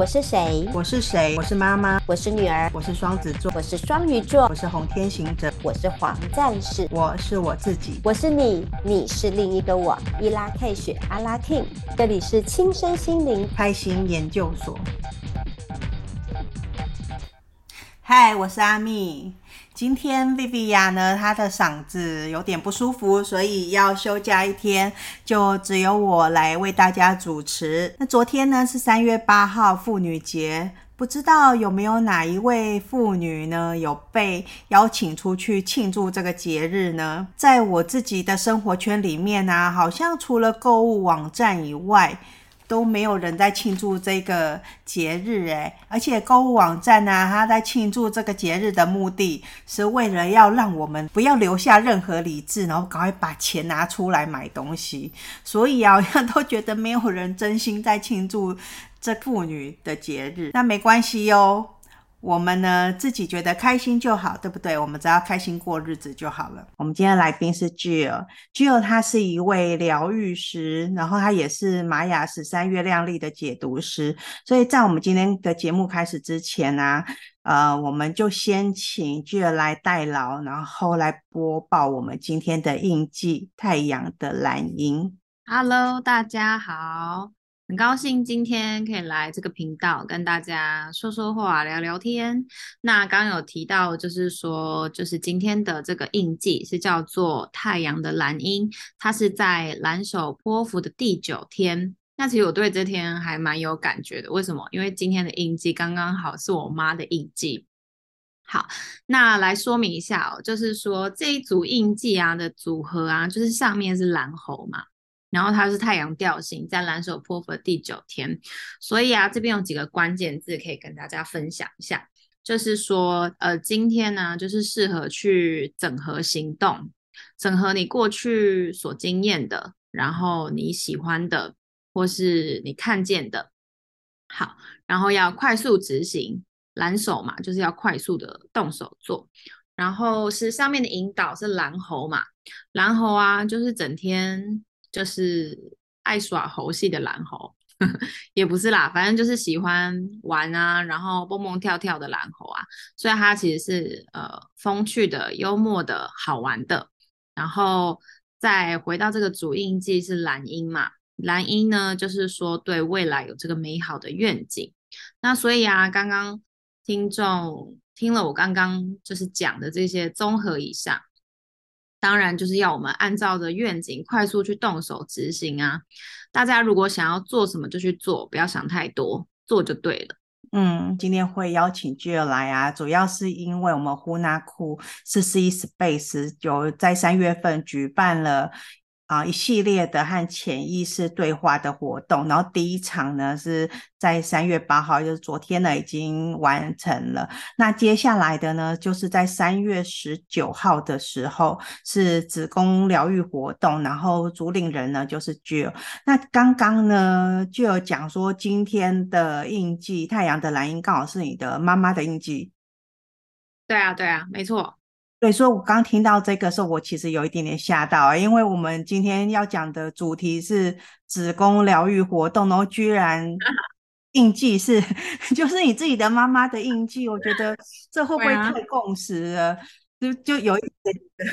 我是谁？我是谁？我是妈妈。我是女儿。我是双子座。我是双鱼座。我是红天行者。我是黄战士。我是我自己。我是你，你是另一个我。伊拉克雪阿拉汀，这里是亲身心灵开心研究所。嗨，我是阿蜜。今天 Vivia 呢，她的嗓子有点不舒服，所以要休假一天，就只有我来为大家主持。那昨天呢是三月八号妇女节，不知道有没有哪一位妇女呢有被邀请出去庆祝这个节日呢？在我自己的生活圈里面呢、啊，好像除了购物网站以外，都没有人在庆祝这个节日诶，而且购物网站呢，它在庆祝这个节日的目的是为了要让我们不要留下任何理智，然后赶快把钱拿出来买东西。所以啊，好像都觉得没有人真心在庆祝这妇女的节日。那没关系哟。我们呢，自己觉得开心就好，对不对？我们只要开心过日子就好了。我们今天来宾是 Jill，Jill 他是一位疗愈师，然后他也是玛雅十三月亮历的解读师。所以在我们今天的节目开始之前呢、啊，呃，我们就先请 Jill 来代劳，然后来播报我们今天的印记——太阳的蓝鹰。Hello，大家好。很高兴今天可以来这个频道跟大家说说话、聊聊天。那刚有提到，就是说，就是今天的这个印记是叫做太阳的蓝鹰，它是在蓝手波符的第九天。那其实我对这天还蛮有感觉的，为什么？因为今天的印记刚刚好是我妈的印记。好，那来说明一下哦，就是说这一组印记啊的组合啊，就是上面是蓝猴嘛。然后它是太阳调性，在蓝手波符的第九天，所以啊，这边有几个关键字可以跟大家分享一下，就是说，呃，今天呢，就是适合去整合行动，整合你过去所经验的，然后你喜欢的，或是你看见的，好，然后要快速执行，蓝手嘛，就是要快速的动手做，然后是上面的引导是蓝猴嘛，蓝猴啊，就是整天。就是爱耍猴戏的蓝猴，也不是啦，反正就是喜欢玩啊，然后蹦蹦跳跳的蓝猴啊，所以它其实是呃风趣的、幽默的、好玩的。然后再回到这个主印记是蓝鹰嘛，蓝鹰呢就是说对未来有这个美好的愿景。那所以啊，刚刚听众听了我刚刚就是讲的这些综合以上。当然就是要我们按照着愿景快速去动手执行啊！大家如果想要做什么就去做，不要想太多，做就对了。嗯，今天会邀请 Jill 来啊，主要是因为我们呼纳库四 C Space 有在三月份举办了。啊，一系列的和潜意识对话的活动，然后第一场呢是在三月八号，就是昨天呢已经完成了。那接下来的呢，就是在三月十九号的时候是子宫疗愈活动，然后主领人呢就是 Jill。那刚刚呢就有讲说，今天的印记太阳的蓝鹰刚好是你的妈妈的印记。对啊，对啊，没错。对，所以我刚听到这个时候，我其实有一点点吓到，因为我们今天要讲的主题是子宫疗愈活动，然后居然 印记是 就是你自己的妈妈的印记，我觉得这会不会太共识了？就就有一点点。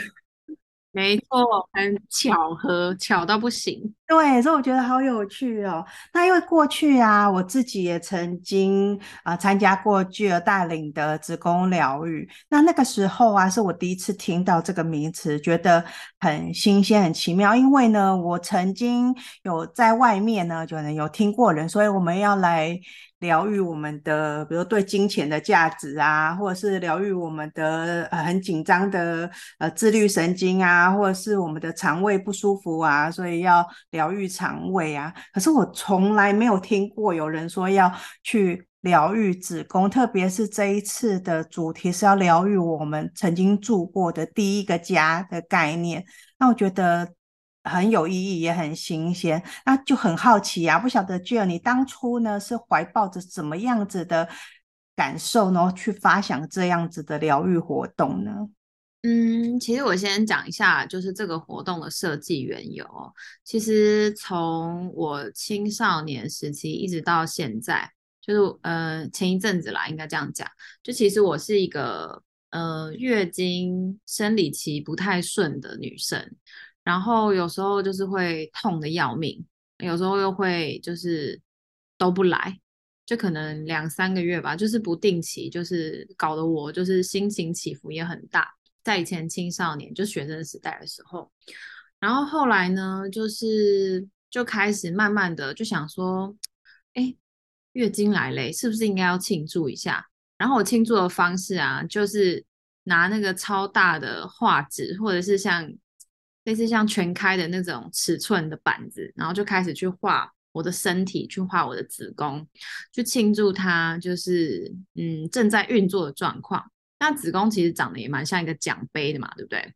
没错，很巧合，巧到不行。对，所以我觉得好有趣哦。那因为过去啊，我自己也曾经啊、参加过 Jill 带领的子宫疗愈。那那个时候啊，是我第一次听到这个名词，觉得很新鲜、很奇妙。因为呢，我曾经有在外面呢，就能有听过人，所以我们要来。疗愈我们的，比如对金钱的价值啊，或者是疗愈我们的呃很紧张的呃自律神经啊，或者是我们的肠胃不舒服啊，所以要疗愈肠胃啊。可是我从来没有听过有人说要去疗愈子宫，特别是这一次的主题是要疗愈我们曾经住过的第一个家的概念。那我觉得。很有意义，也很新鲜，那就很好奇啊！不晓得 Jill，你当初呢是怀抱着怎么样子的感受呢，去发想这样子的疗愈活动呢？嗯，其实我先讲一下，就是这个活动的设计缘由。其实从我青少年时期一直到现在，就是呃前一阵子啦，应该这样讲，就其实我是一个呃月经生理期不太顺的女生，然后有时候就是会痛得要命，有时候又会就是都不来，就可能两三个月吧，就是不定期，就是搞得我就是心情起伏也很大，在以前青少年就学生时代的时候，然后后来呢，就是就开始慢慢的就想说，哎。月经来嘞，是不是应该要庆祝一下？然后我庆祝的方式啊，就是拿那个超大的画纸，或者是像类似像全开的那种尺寸的板子，然后就开始去画我的身体，去画我的子宫，去庆祝它就是嗯正在运作的状况。那子宫其实长得也蛮像一个奖杯的嘛，对不对？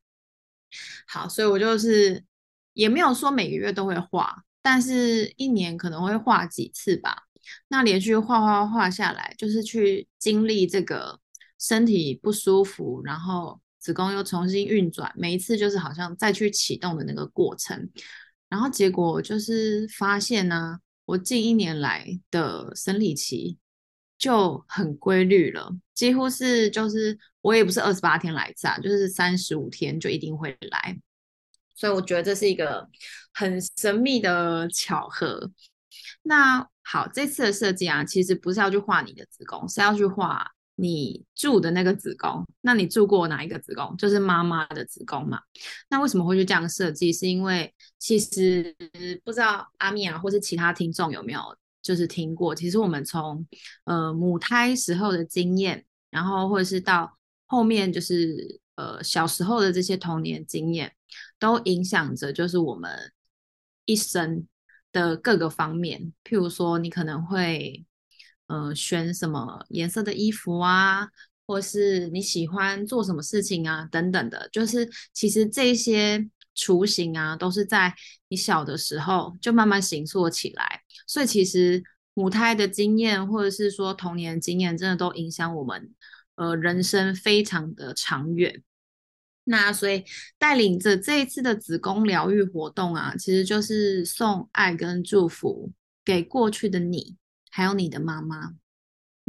好，所以我就是也没有说每个月都会画，但是一年可能会画几次吧。那连续画画画下来，就是去经历这个身体不舒服，然后子宫又重新运转，每一次就是好像再去启动的那个过程。然后结果就是发现呢、我近一年来的生理期就很规律了，几乎是就是我也不是二十八天来一次啊，就是三十五天就一定会来。所以我觉得这是一个很神秘的巧合。那好，这次的设计啊，其实不是要去画你的子宫，是要去画你住的那个子宫。那你住过哪一个子宫？就是妈妈的子宫嘛。那为什么会去这样设计？是因为其实不知道阿米啊，或是其他听众有没有就是听过？其实我们从呃母胎时候的经验，然后或者是到后面就是呃小时候的这些童年经验，都影响着就是我们一生。的各个方面，譬如说，你可能会，呃，选什么颜色的衣服啊，或是你喜欢做什么事情啊，等等的，就是其实这些雏形啊，都是在你小的时候就慢慢形塑起来。所以，其实母胎的经验，或者是说童年经验，真的都影响我们，呃，人生非常的长远。那所以带领着这一次的子宫疗愈活动啊，其实就是送爱跟祝福给过去的你，还有你的妈妈。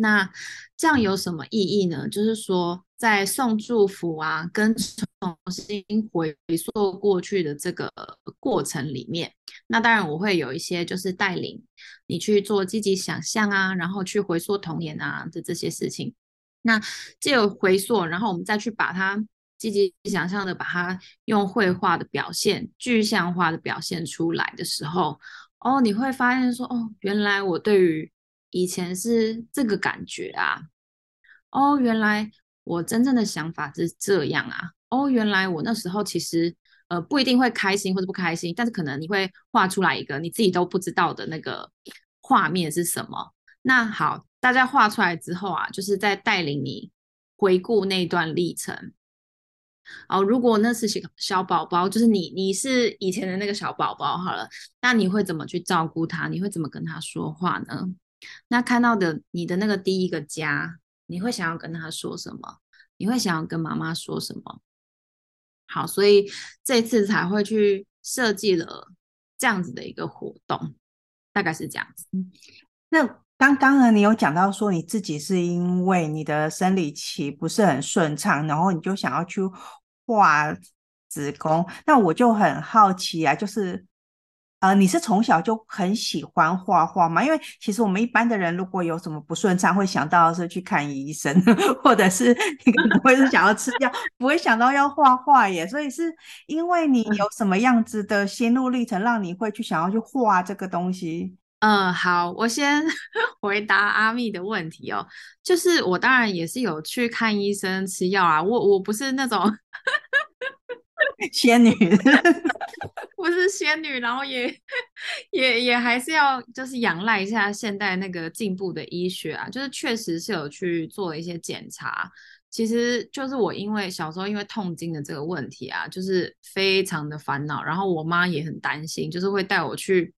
那这样有什么意义呢？就是说，在送祝福啊，跟重新回溯过去的这个过程里面，那当然我会有一些就是带领你去做积极想象啊，然后去回溯童年啊的这些事情。那借由回溯，然后我们再去把它。积极想象的把它用绘画的表现、具象化的表现出来的时候，哦，你会发现说，哦，原来我对于以前是这个感觉啊，哦，原来我真正的想法是这样啊，哦，原来我那时候其实呃不一定会开心或者不开心，但是可能你会画出来一个你自己都不知道的那个画面是什么。那好，大家画出来之后啊，就是在带领你回顾那段历程。哦，如果那是小小宝宝，就是你，你是以前的那个小宝宝，好了，那你会怎么去照顾他？你会怎么跟他说话呢？那看到的你的那个第一个家，你会想要跟他说什么？你会想要跟妈妈说什么？好，所以这次才会去设计了这样子的一个活动，大概是这样子。那刚刚呢，你有讲到说你自己是因为你的生理期不是很顺畅，然后你就想要去。画子宫，那我就很好奇啊，就是，呃，你是从小就很喜欢画画吗？因为其实我们一般的人，如果有什么不顺畅，会想到是去看医生，或者是 你可能会是想要吃药，不会想到要画画耶。所以是因为你有什么样子的心路历程，让你会去想要去画这个东西？嗯，好，我先 回答阿密的问题哦。就是我当然也是有去看医生吃药啊，我我不是那种 仙女，不是仙女，然后也 也也还是要就是仰赖一下现代那个进步的医学啊，就是确实是有去做一些检查。其实就是我因为小时候因为痛经的这个问题啊，就是非常的烦恼，然后我妈也很担心，就是会带我去。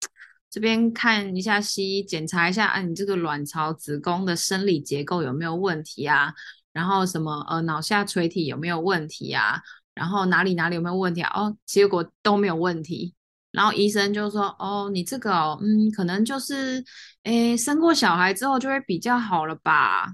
这边看一下西医，检查一下，啊，你这个卵巢、子宫的生理结构有没有问题啊？然后什么呃，脑下垂体有没有问题啊？然后哪里哪里有没有问题啊？哦，结果都没有问题。然后医生就说：“哦，你这个哦，嗯，可能就是，诶，生过小孩之后就会比较好了吧？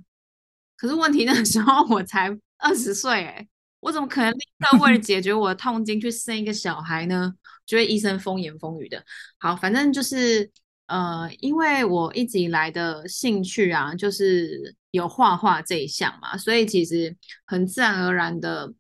可是问题那时候我才二十岁，诶，我怎么可能立刻 为了解决我的痛经去生一个小孩呢？”觉得医生风言风语的。好，反正就是，呃，因为我一直以来的兴趣啊，就是有画画这一项嘛，所以其实很自然而然的。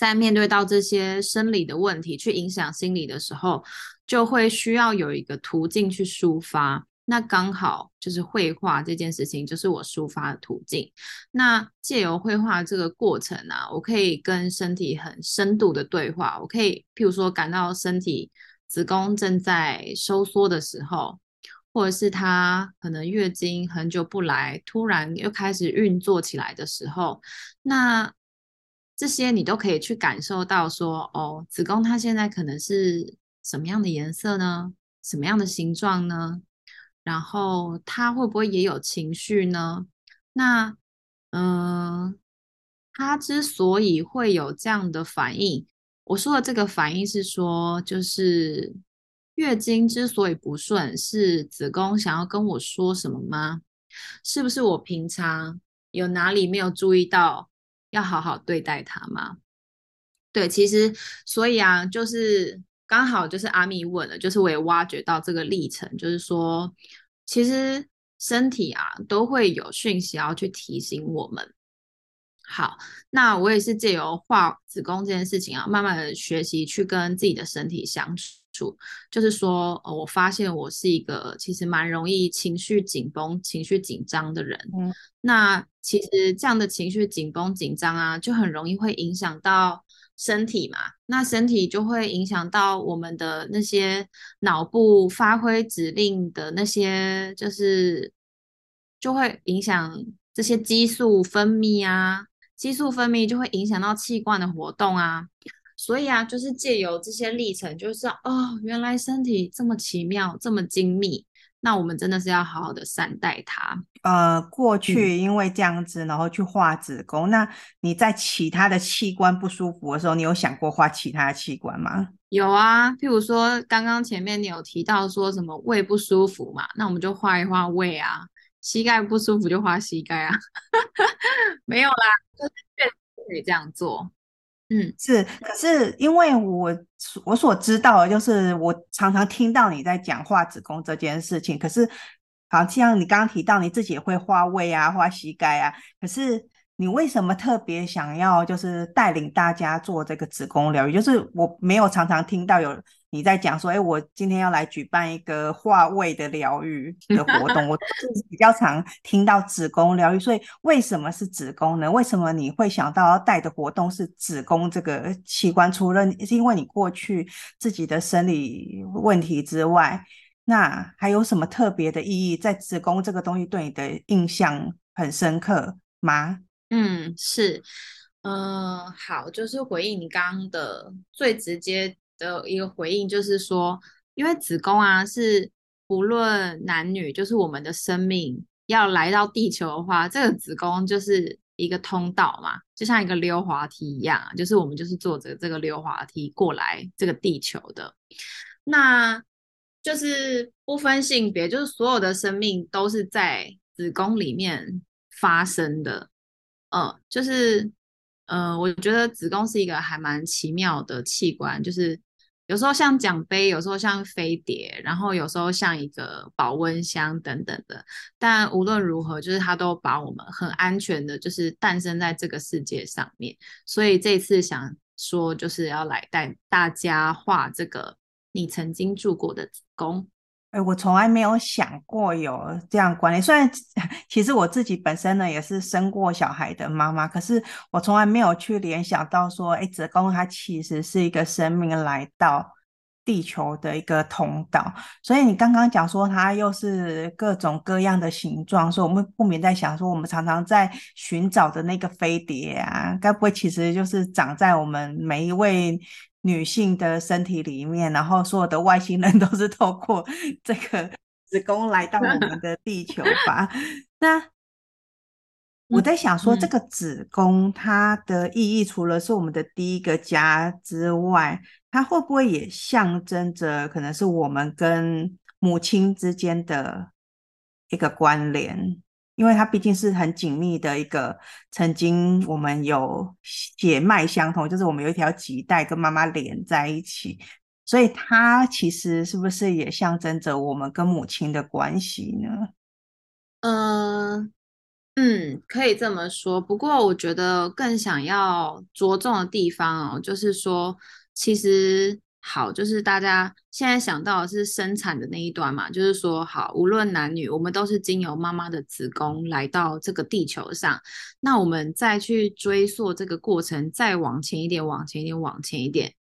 在面对到这些生理的问题去影响心理的时候，就会需要有一个途径去抒发。那刚好就是绘画这件事情，就是我抒发的途径。那借由绘画这个过程啊，我可以跟身体很深度的对话。我可以，譬如说，感到身体子宫正在收缩的时候，或者是它可能月经很久不来，突然又开始运作起来的时候，那。这些你都可以去感受到说，哦，子宫它现在可能是什么样的颜色呢？什么样的形状呢？然后它会不会也有情绪呢？那嗯，它之所以会有这样的反应，我说的这个反应是说，就是月经之所以不顺，是子宫想要跟我说什么吗？是不是我平常有哪里没有注意到？要好好对待他吗？对，其实所以啊，就是刚好就是阿米问了，就是我也挖掘到这个历程，就是说，其实身体啊都会有讯息要去提醒我们。好，那我也是借由画子宫这件事情啊，慢慢的学习去跟自己的身体相处。就是说，呃，我发现我是一个其实蛮容易情绪紧绷、情绪紧张的人。嗯，那其实这样的情绪紧绷、紧张啊，就很容易会影响到身体嘛。那身体就会影响到我们的那些脑部发挥指令的那些，就是就会影响这些激素分泌啊。激素分泌就会影响到器官的活动啊，所以啊，就是借由这些历程，就是哦，原来身体这么奇妙，这么精密，那我们真的是要好好的善待它。呃，过去因为这样子，然后去画子宫，嗯，那你在其他的器官不舒服的时候，你有想过画其他的器官吗？有啊，譬如说刚刚前面你有提到说什么胃不舒服嘛，那我们就画一画胃啊。膝盖不舒服就画膝盖啊，没有啦，就是确实可以这样做。嗯，是，可是因为我我所知道的就是，我常常听到你在讲画子宫这件事情，可是好像你刚刚提到你自己也会画胃啊、画膝盖啊，可是你为什么特别想要就是带领大家做这个子宫疗愈？就是我没有常常听到有。你在讲说，哎，我今天要来举办一个化胃的疗愈的 活动，我是比较常听到子宫疗愈，所以为什么是子宫呢？为什么你会想到要带的活动是子宫这个器官？除了是因为你过去自己的生理问题之外，那还有什么特别的意义？在子宫这个东西对你的印象很深刻吗？嗯，是，嗯、呃，好，就是回应你刚刚的最直接。的一个回应就是说，因为子宫啊是不论男女，就是我们的生命要来到地球的话，这个子宫就是一个通道嘛，就像一个溜滑梯一样，就是我们就是坐着这个溜滑梯过来这个地球的。那就是不分性别，就是所有的生命都是在子宫里面发生的。嗯，就是嗯、呃，我觉得子宫是一个还蛮奇妙的器官，就是。有时候像奖杯，有时候像飞碟，然后有时候像一个保温箱等等的。但无论如何，就是它都把我们很安全的，就是诞生在这个世界上面。所以这次想说，就是要来带大家画这个你曾经住过的子宫。哎，我从来没有想过有这样观念。虽然 其实我自己本身呢也是生过小孩的妈妈，可是我从来没有去联想到说，哎，子宫它其实是一个生命来到地球的一个通道。所以你刚刚讲说它又是各种各样的形状，所以我们不免在想说，我们常常在寻找的那个飞碟啊，该不会其实就是长在我们每一位女性的身体里面，然后所有的外星人 都是透过这个子宫来到我们的地球吧？那我在想说，这个子宫它的意义，除了是我们的第一个家之外，它会不会也象征着可能是我们跟母亲之间的一个关联？因为它毕竟是很紧密的一个，曾经我们有血脉相同，就是我们有一条脐带跟妈妈连在一起，所以它其实是不是也象征着我们跟母亲的关系呢？嗯嗯，可以这么说。不过我觉得更想要着重的地方哦，就是说，其实。好，就是大家现在想到的是生产的那一段嘛，就是说，好，无论男女，我们都是经由妈妈的子宫来到这个地球上。那我们再去追溯这个过程，再往前一点，往前一点，往前一点。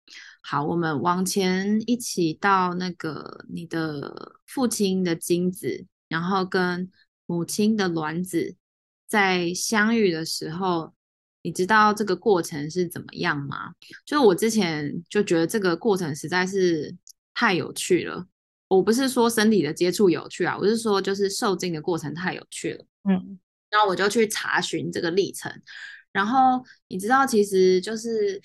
好，我们往前一起到那个你的父亲的精子，然后跟母亲的卵子在相遇的时候。你知道这个过程是怎么样吗？就是我之前就觉得这个过程实在是太有趣了。我不是说身体的接触有趣啊，我是说就是受精的过程太有趣了。嗯，然后我就去查询这个历程。然后你知道，其实就是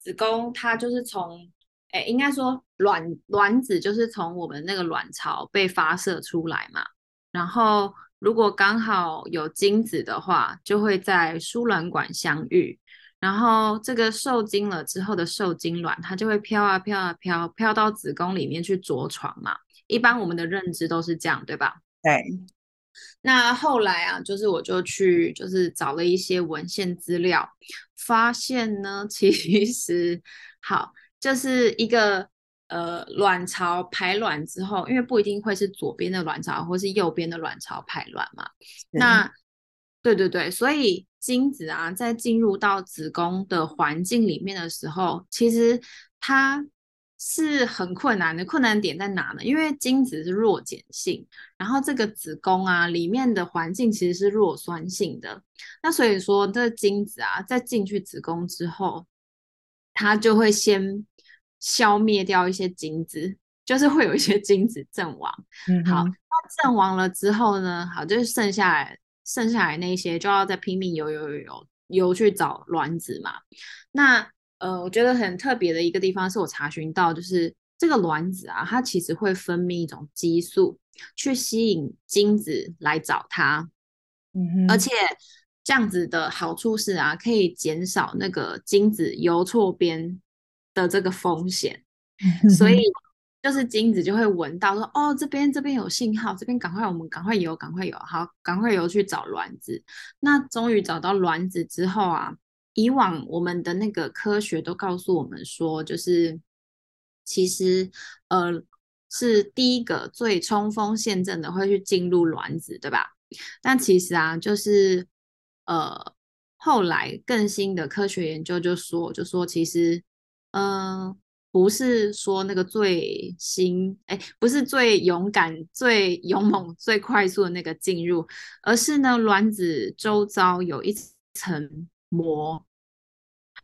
子宫它就是从，哎，应该说卵卵子就是从我们那个卵巢被发射出来嘛，然后。如果刚好有精子的话，就会在输卵管相遇，然后这个受精了之后的受精卵，它就会飘啊飘啊飘，飘到子宫里面去着床嘛。一般我们的认知都是这样，对吧？对。那后来啊，就是我就去就是找了一些文献资料，发现呢，其实好就是一个。呃，卵巢排卵之后，因为不一定会是左边的卵巢或是右边的卵巢排卵嘛。那对对对，所以精子啊，在进入到子宫的环境里面的时候，其实它是很困难的。困难点在哪呢？因为精子是弱碱性，然后这个子宫啊里面的环境其实是弱酸性的。那所以说，这个精子啊，在进去子宫之后，它就会先。消灭掉一些精子，就是会有一些精子阵亡。嗯，好，那阵亡了之后呢？好，就是剩下来剩下来那些就要再拼命游游游游游去找卵子嘛。那呃，我觉得很特别的一个地方是我查询到，就是这个卵子啊，它其实会分泌一种激素去吸引精子来找它。嗯哼，而且这样子的好处是啊，可以减少那个精子游错边的这个风险，所以就是精子就会闻到说，哦，这边这边有信号，这边赶快我们赶快游，赶快游，好，赶快游去找卵子。那终于找到卵子之后啊，以往我们的那个科学都告诉我们说，就是其实呃是第一个最冲锋陷阵的会去进入卵子，对吧？但其实啊，就是呃后来更新的科学研究就说，就说其实。嗯、呃，不是说那个最新，哎，不是最勇敢、最勇猛、最快速的那个进入，而是呢，卵子周遭有一层膜。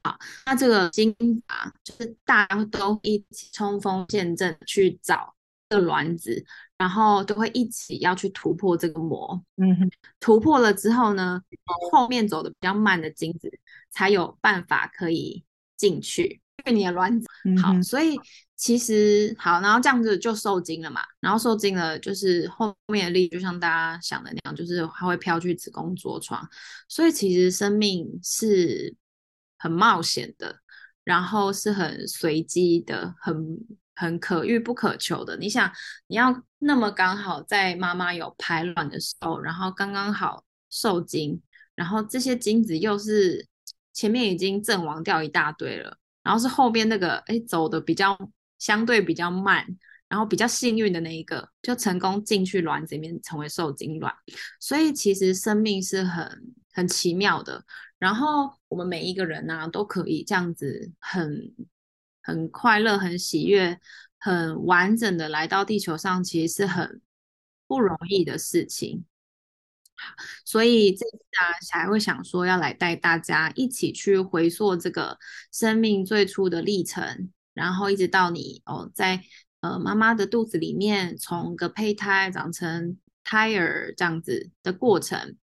好，那这个精啊，就是大家都一起冲锋陷阵去找这个卵子，然后都会一起要去突破这个膜。嗯哼，突破了之后呢，后面走的比较慢的精子才有办法可以进去。你的卵子好，所以其实好，然后这样子就受精了嘛，然后受精了就是后面的力，就像大家想的那样，就是它会飘去子宫着床，所以其实生命是很冒险的，然后是很随机的，很很可遇不可求的。你想，你要那么刚好在妈妈有排卵的时候，然后刚刚好受精，然后这些精子又是前面已经阵亡掉一大堆了。然后是后边那个，哎，走的比较相对比较慢，然后比较幸运的那一个，就成功进去卵子里面成为受精卵。所以其实生命是很很奇妙的。然后我们每一个人呢、啊，都可以这样子很很快乐、很喜悦、很完整的来到地球上，其实是很不容易的事情。所以这次啊，才会想说要来带大家一起去回溯这个生命最初的历程，然后一直到你哦，在呃妈妈的肚子里面，从个胚胎长成胎儿这样子的过程。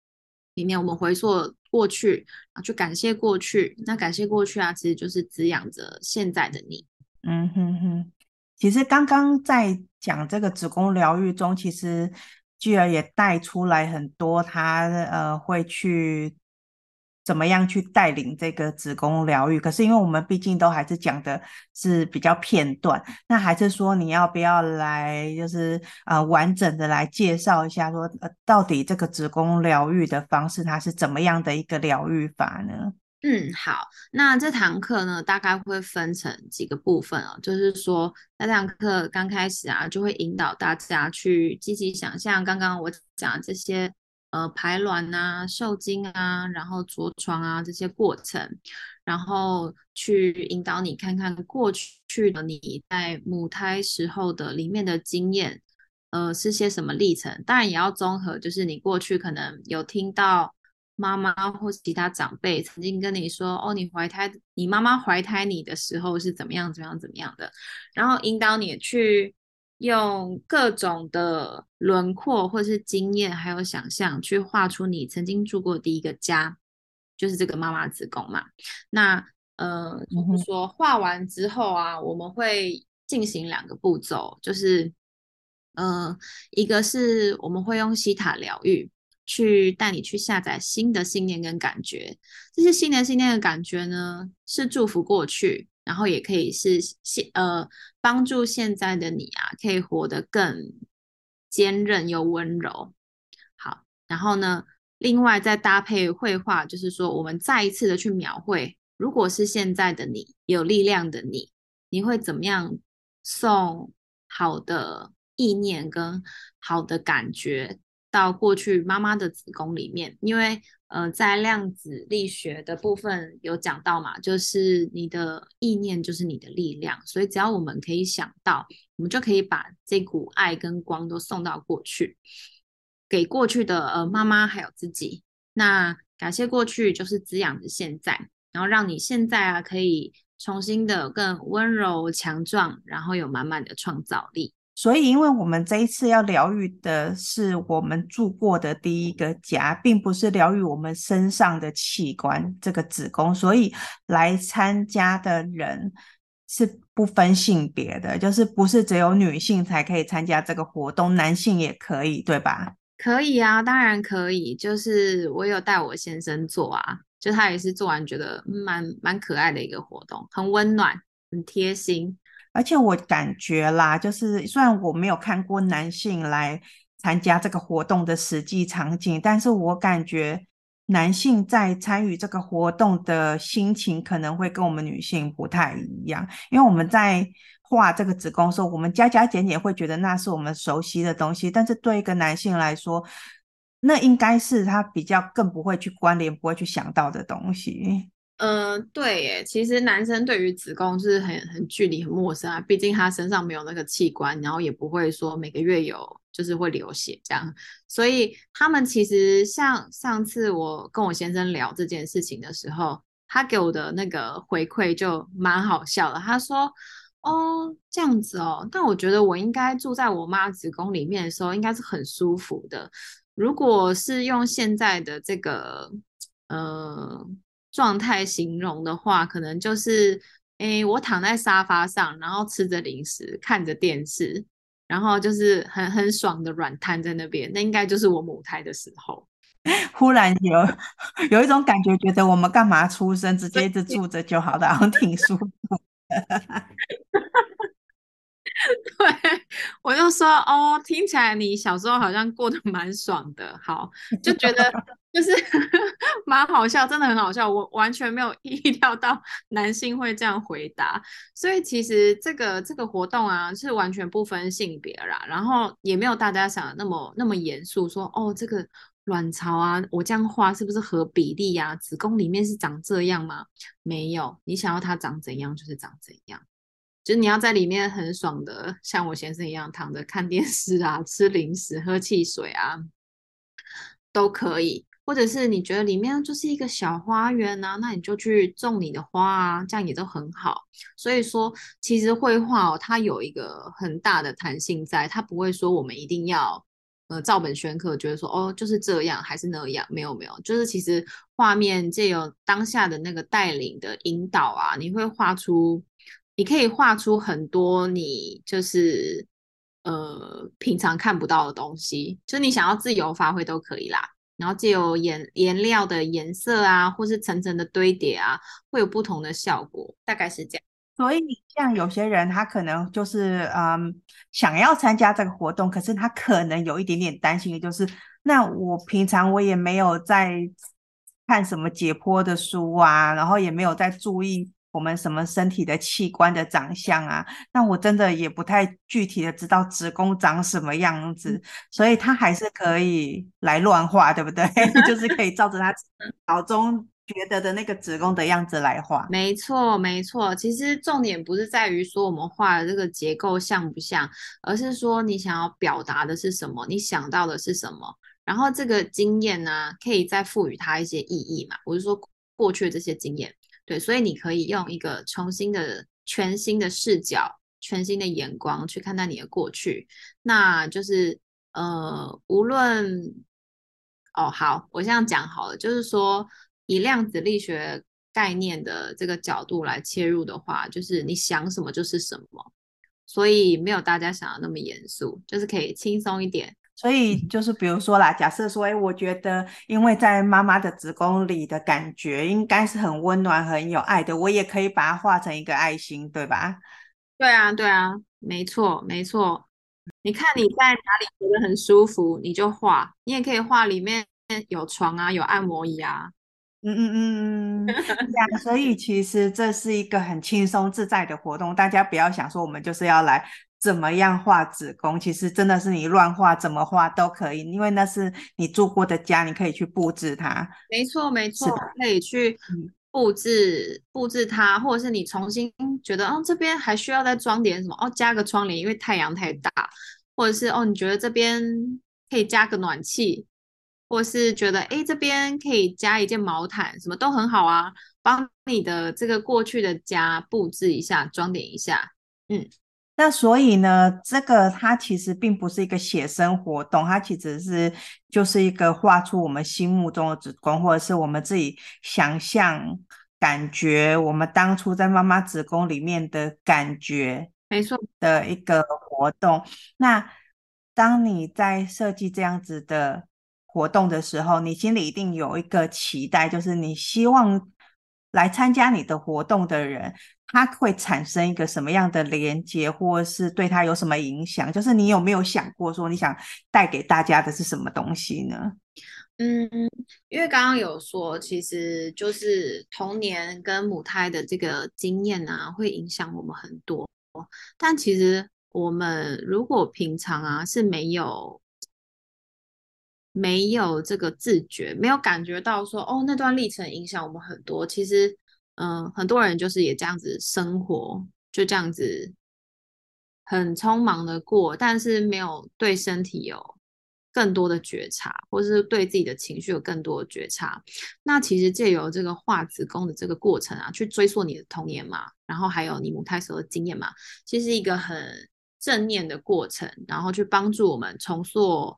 里面，我们回溯过去，啊去感谢过去。那感谢过去啊，其实就是滋养着现在的你。嗯哼哼。其实刚刚在讲这个子宫疗愈中，其实继而也带出来很多，他呃会去。怎么样去带领这个子宫疗愈？可是因为我们毕竟都还是讲的是比较片段，那还是说你要不要来，就是呃完整的来介绍一下，说呃到底这个子宫疗愈的方式它是怎么样的一个疗愈法呢？嗯，好，那这堂课呢大概会分成几个部分哦，就是说那这堂课刚开始啊，就会引导大家去积极想象刚刚我讲这些。呃，排卵啊、受精啊，然后着床啊这些过程，然后去引导你看看过去的你在母胎时候的里面的经验，呃，是些什么历程？当然也要综合，就是你过去可能有听到妈妈或其他长辈曾经跟你说，哦，你怀胎，你妈妈怀胎你的时候是怎么样、怎么样、怎么样的，然后引导你去。用各种的轮廓，或是经验，还有想象，去画出你曾经住过第一个家，就是这个妈妈子宫嘛。那呃，就是说画完之后啊，我们会进行两个步骤，就是呃，一个是我们会用西塔疗愈，去带你去下载新的信念跟感觉。这些新的信念的感觉呢，是祝福过去。然后也可以是现呃帮助现在的你啊，可以活得更坚韧又温柔。好，然后呢，另外再搭配绘画，就是说我们再一次的去描绘，如果是现在的你，有力量的你，你会怎么样送好的意念跟好的感觉到过去妈妈的子宫里面？因为呃，在量子力学的部分有讲到嘛，就是你的意念就是你的力量，所以只要我们可以想到，我们就可以把这股爱跟光都送到过去，给过去的呃妈妈还有自己。那感谢过去就是滋养着现在，然后让你现在啊可以重新的更温柔强壮，然后有满满的创造力。所以，因为我们这一次要疗愈的是我们住过的第一个家，并不是疗愈我们身上的器官，这个子宫。所以来参加的人是不分性别的，就是不是只有女性才可以参加这个活动，男性也可以，对吧？可以啊，当然可以。就是我有带我先生做啊，就他也是做完觉得蛮蛮可爱的一个活动，很温暖，很贴心。而且我感觉啦，就是虽然我没有看过男性来参加这个活动的实际场景，但是我感觉男性在参与这个活动的心情可能会跟我们女性不太一样。因为我们在画这个子宫的时候，我们加加减减会觉得那是我们熟悉的东西，但是对一个男性来说，那应该是他比较更不会去关联、不会去想到的东西。嗯、呃，对耶，其实男生对于子宫是很很距离很陌生啊，毕竟他身上没有那个器官，然后也不会说每个月有就是会流血这样，所以他们其实像上次我跟我先生聊这件事情的时候，他给我的那个回馈就蛮好笑的，他说：“哦，这样子哦，但我觉得我应该住在我妈子宫里面的时候，应该是很舒服的。如果是用现在的这个，呃。”状态形容的话，可能就是，诶，我躺在沙发上，然后吃着零食，看着电视，然后就是很很爽的软瘫在那边，那应该就是我母胎的时候。忽然有有一种感觉，觉得我们干嘛出生，直接一直住着就好了，然后挺舒服。对，我就说哦，听起来你小时候好像过得蛮爽的，好，就觉得 就是 蛮好笑，真的很好笑，我完全没有意料到男性会这样回答，所以其实这个这个活动啊是完全不分性别啦，然后也没有大家想的那么那么严肃，说哦这个卵巢啊，我这样画是不是合比例呀？子宫里面是长这样吗？没有，你想要它长怎样就是长怎样。就是你要在里面很爽的，像我先生一样躺着看电视啊，吃零食、喝汽水啊，都可以。或者是你觉得里面就是一个小花园啊，那你就去种你的花啊，这样也都很好。所以说，其实绘画哦，它有一个很大的弹性在，它不会说我们一定要呃照本宣科，觉得说哦就是这样还是那样，没有没有，就是其实画面借由当下的那个带领的引导啊，你会画出，你可以画出很多你就是呃平常看不到的东西，就你想要自由发挥都可以啦。然后借由颜颜料的颜色啊，或是层层的堆叠啊，会有不同的效果，大概是这样。所以你像有些人，他可能就是嗯想要参加这个活动，可是他可能有一点点担心的就是，那我平常我也没有在看什么解剖的书啊，然后也没有在注意。我们什么身体的器官的长相啊？那我真的也不太具体的知道子宫长什么样子，嗯、所以他还是可以来乱画，对不对？就是可以照着他 脑中觉得的那个子宫的样子来画。没错，没错。其实重点不是在于说我们画的这个结构像不像，而是说你想要表达的是什么，你想到的是什么，然后这个经验呢，可以再赋予它一些意义嘛？我是说过去的这些经验。对，所以你可以用一个重新的、全新的视角、全新的眼光去看待你的过去。那就是，呃，无论，哦，好，我这样讲好了，就是说，以量子力学概念的这个角度来切入的话，就是你想什么就是什么，所以没有大家想的那么严肃，就是可以轻松一点。所以就是比如说啦，假设说，哎，我觉得因为在妈妈的子宫里的感觉应该是很温暖、很有爱的，我也可以把它画成一个爱心，对吧？对啊，对啊，没错，没错。你看你在哪里觉得很舒服，你就画。你也可以画里面有床啊，有按摩椅啊。嗯嗯嗯嗯，对啊。所以其实这是一个很轻松自在的活动，大家不要想说我们就是要来。怎么样画子宫？其实真的是你乱画，怎么画都可以，因为那是你住过的家，你可以去布置它。没错，没错，可以去布置布置它，或者是你重新觉得，哦，这边还需要再装点什么？哦，加个窗帘，因为太阳太大，或者是哦，你觉得这边可以加个暖气，或者是觉得，哎，这边可以加一件毛毯，什么都很好啊，帮你的这个过去的家布置一下，装点一下，嗯。那所以呢，这个它其实并不是一个写生活动，它其实是就是一个画出我们心目中的子宫，或者是我们自己想象、感觉我们当初在妈妈子宫里面的感觉，没错的一个活动。那当你在设计这样子的活动的时候，你心里一定有一个期待，就是你希望来参加你的活动的人。它会产生一个什么样的连接，或是对它有什么影响？就是你有没有想过说，你想带给大家的是什么东西呢？嗯，因为刚刚有说，其实就是童年跟母胎的这个经验啊，会影响我们很多。但其实我们如果平常啊是没有没有这个自觉，没有感觉到说，哦，那段历程影响我们很多，其实。嗯，很多人就是也这样子生活，就这样子很匆忙的过，但是没有对身体有更多的觉察，或是对自己的情绪有更多的觉察。那其实借由这个画子宫的这个过程啊，去追溯你的童年嘛，然后还有你母胎时候的经验嘛，其实一个很正念的过程，然后去帮助我们重塑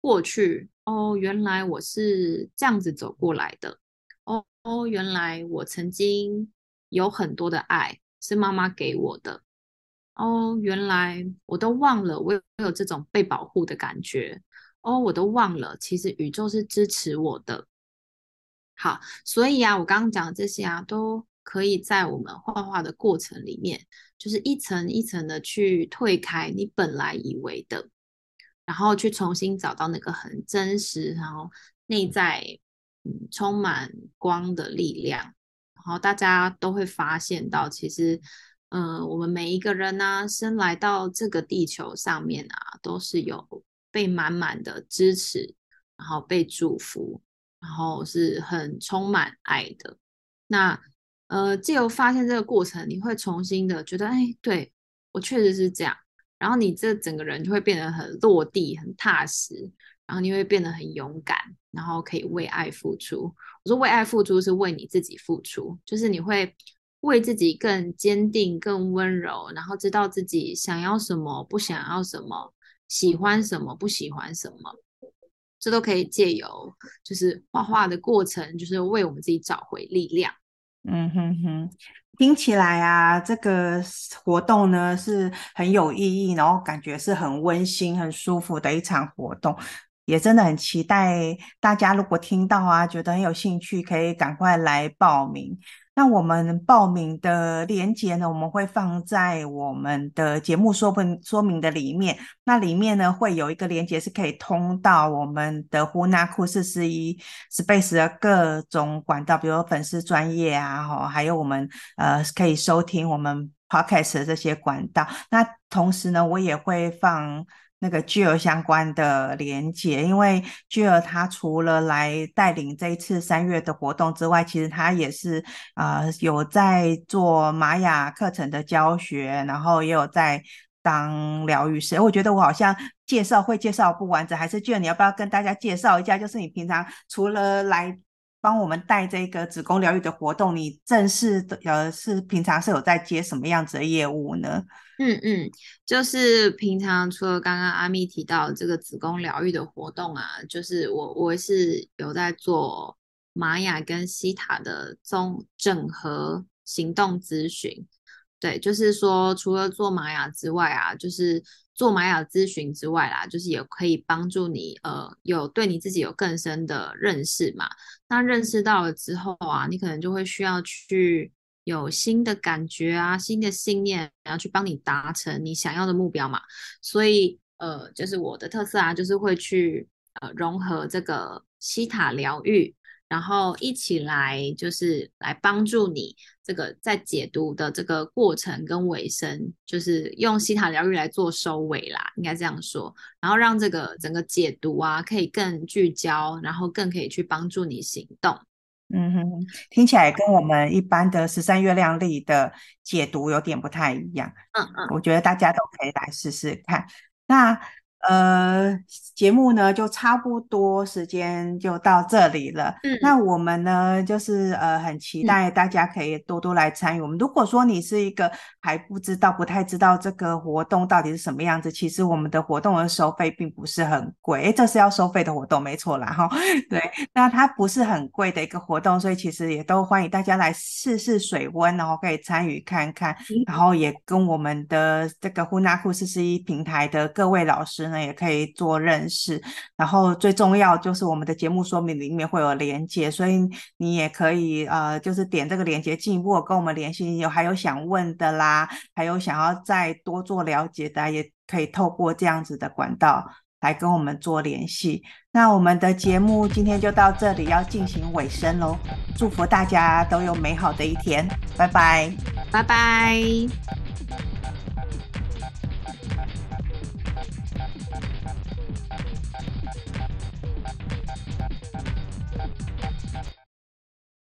过去。哦，原来我是这样子走过来的。哦哦，原来我曾经有很多的爱是妈妈给我的。哦，原来我都忘了我有这种被保护的感觉。哦，我都忘了，其实宇宙是支持我的。好，所以啊，我刚刚讲的这些啊，都可以在我们画画的过程里面，就是一层一层的去退开你本来以为的，然后去重新找到那个很真实，然后内在。充满光的力量，然后大家都会发现到，其实，嗯、我们每一个人呢、生来到这个地球上面啊，都是有被满满的支持，然后被祝福，然后是很充满爱的。那，呃，借由发现这个过程，你会重新的觉得，哎，对，我确实是这样，然后你这整个人就会变得很落地、很踏实。然后你会变得很勇敢，然后可以为爱付出。我说为爱付出是为你自己付出，就是你会为自己更坚定、更温柔，然后知道自己想要什么，不想要什么，喜欢什么，不喜欢什么，这都可以借由就是画画的过程，就是为我们自己找回力量。嗯哼哼，听起来啊，这个活动呢是很有意义，然后感觉是很温馨、很舒服的一场活动，也真的很期待大家如果听到啊，觉得很有兴趣，可以赶快来报名。那我们报名的链接呢，我们会放在我们的节目说明说明的里面。那里面呢，会有一个链接是可以通到我们的呼纳库四四一 Space 的各种管道，比如粉丝专业啊，哈，还有我们呃可以收听我们 Podcast 的这些管道。那同时呢，我也会放。那个 Jill 相关的连接，因为 Jill 他除了来带领这一次三月的活动之外，其实他也是啊、有在做玛雅课程的教学，然后也有在当疗愈师。我觉得我好像介绍会介绍不完整，还是 Jill 你要不要跟大家介绍一下？就是你平常除了来帮我们带这个子宫疗愈的活动，你正式的呃是平常是有在接什么样子的业务呢？嗯嗯，就是平常除了刚刚阿蜜提到这个子宫疗愈的活动啊，就是我我是有在做玛雅跟西塔的综整合行动咨询。对，就是说除了做玛雅之外啊，就是做玛雅咨询之外啦，就是也可以帮助你呃有对你自己有更深的认识嘛。那认识到了之后啊，你可能就会需要去。有新的感觉啊，新的信念，然后去帮你达成你想要的目标嘛。所以，呃，就是我的特色啊，就是会去呃融合这个西塔疗愈，然后一起来就是来帮助你这个在解读的这个过程跟尾声，就是用西塔疗愈来做收尾啦，应该这样说。然后让这个整个解读啊可以更聚焦，然后更可以去帮助你行动。嗯哼，听起来跟我们一般的十三月亮历的解读有点不太一样。嗯嗯，我觉得大家都可以来试试看。那。呃，节目呢就差不多时间就到这里了。嗯，那我们呢就是呃很期待大家可以多多来参与。我们如果说你是一个还不知道、不太知道这个活动到底是什么样子，其实我们的活动的收费并不是很贵。诶，这是要收费的活动，没错啦哈。对，那它不是很贵的一个活动，所以其实也都欢迎大家来试试水温，然后可以参与看看，然后也跟我们的这个呼纳库四十一平台的各位老师呢。也可以做认识，然后最重要就是我们的节目说明里面会有连接，所以你也可以呃，就是点这个连接进一步跟我们联系，有还有想问的啦，还有想要再多做了解的，也可以透过这样子的管道来跟我们做联系。那我们的节目今天就到这里，要进行尾声喽，祝福大家都有美好的一天，拜拜，拜拜。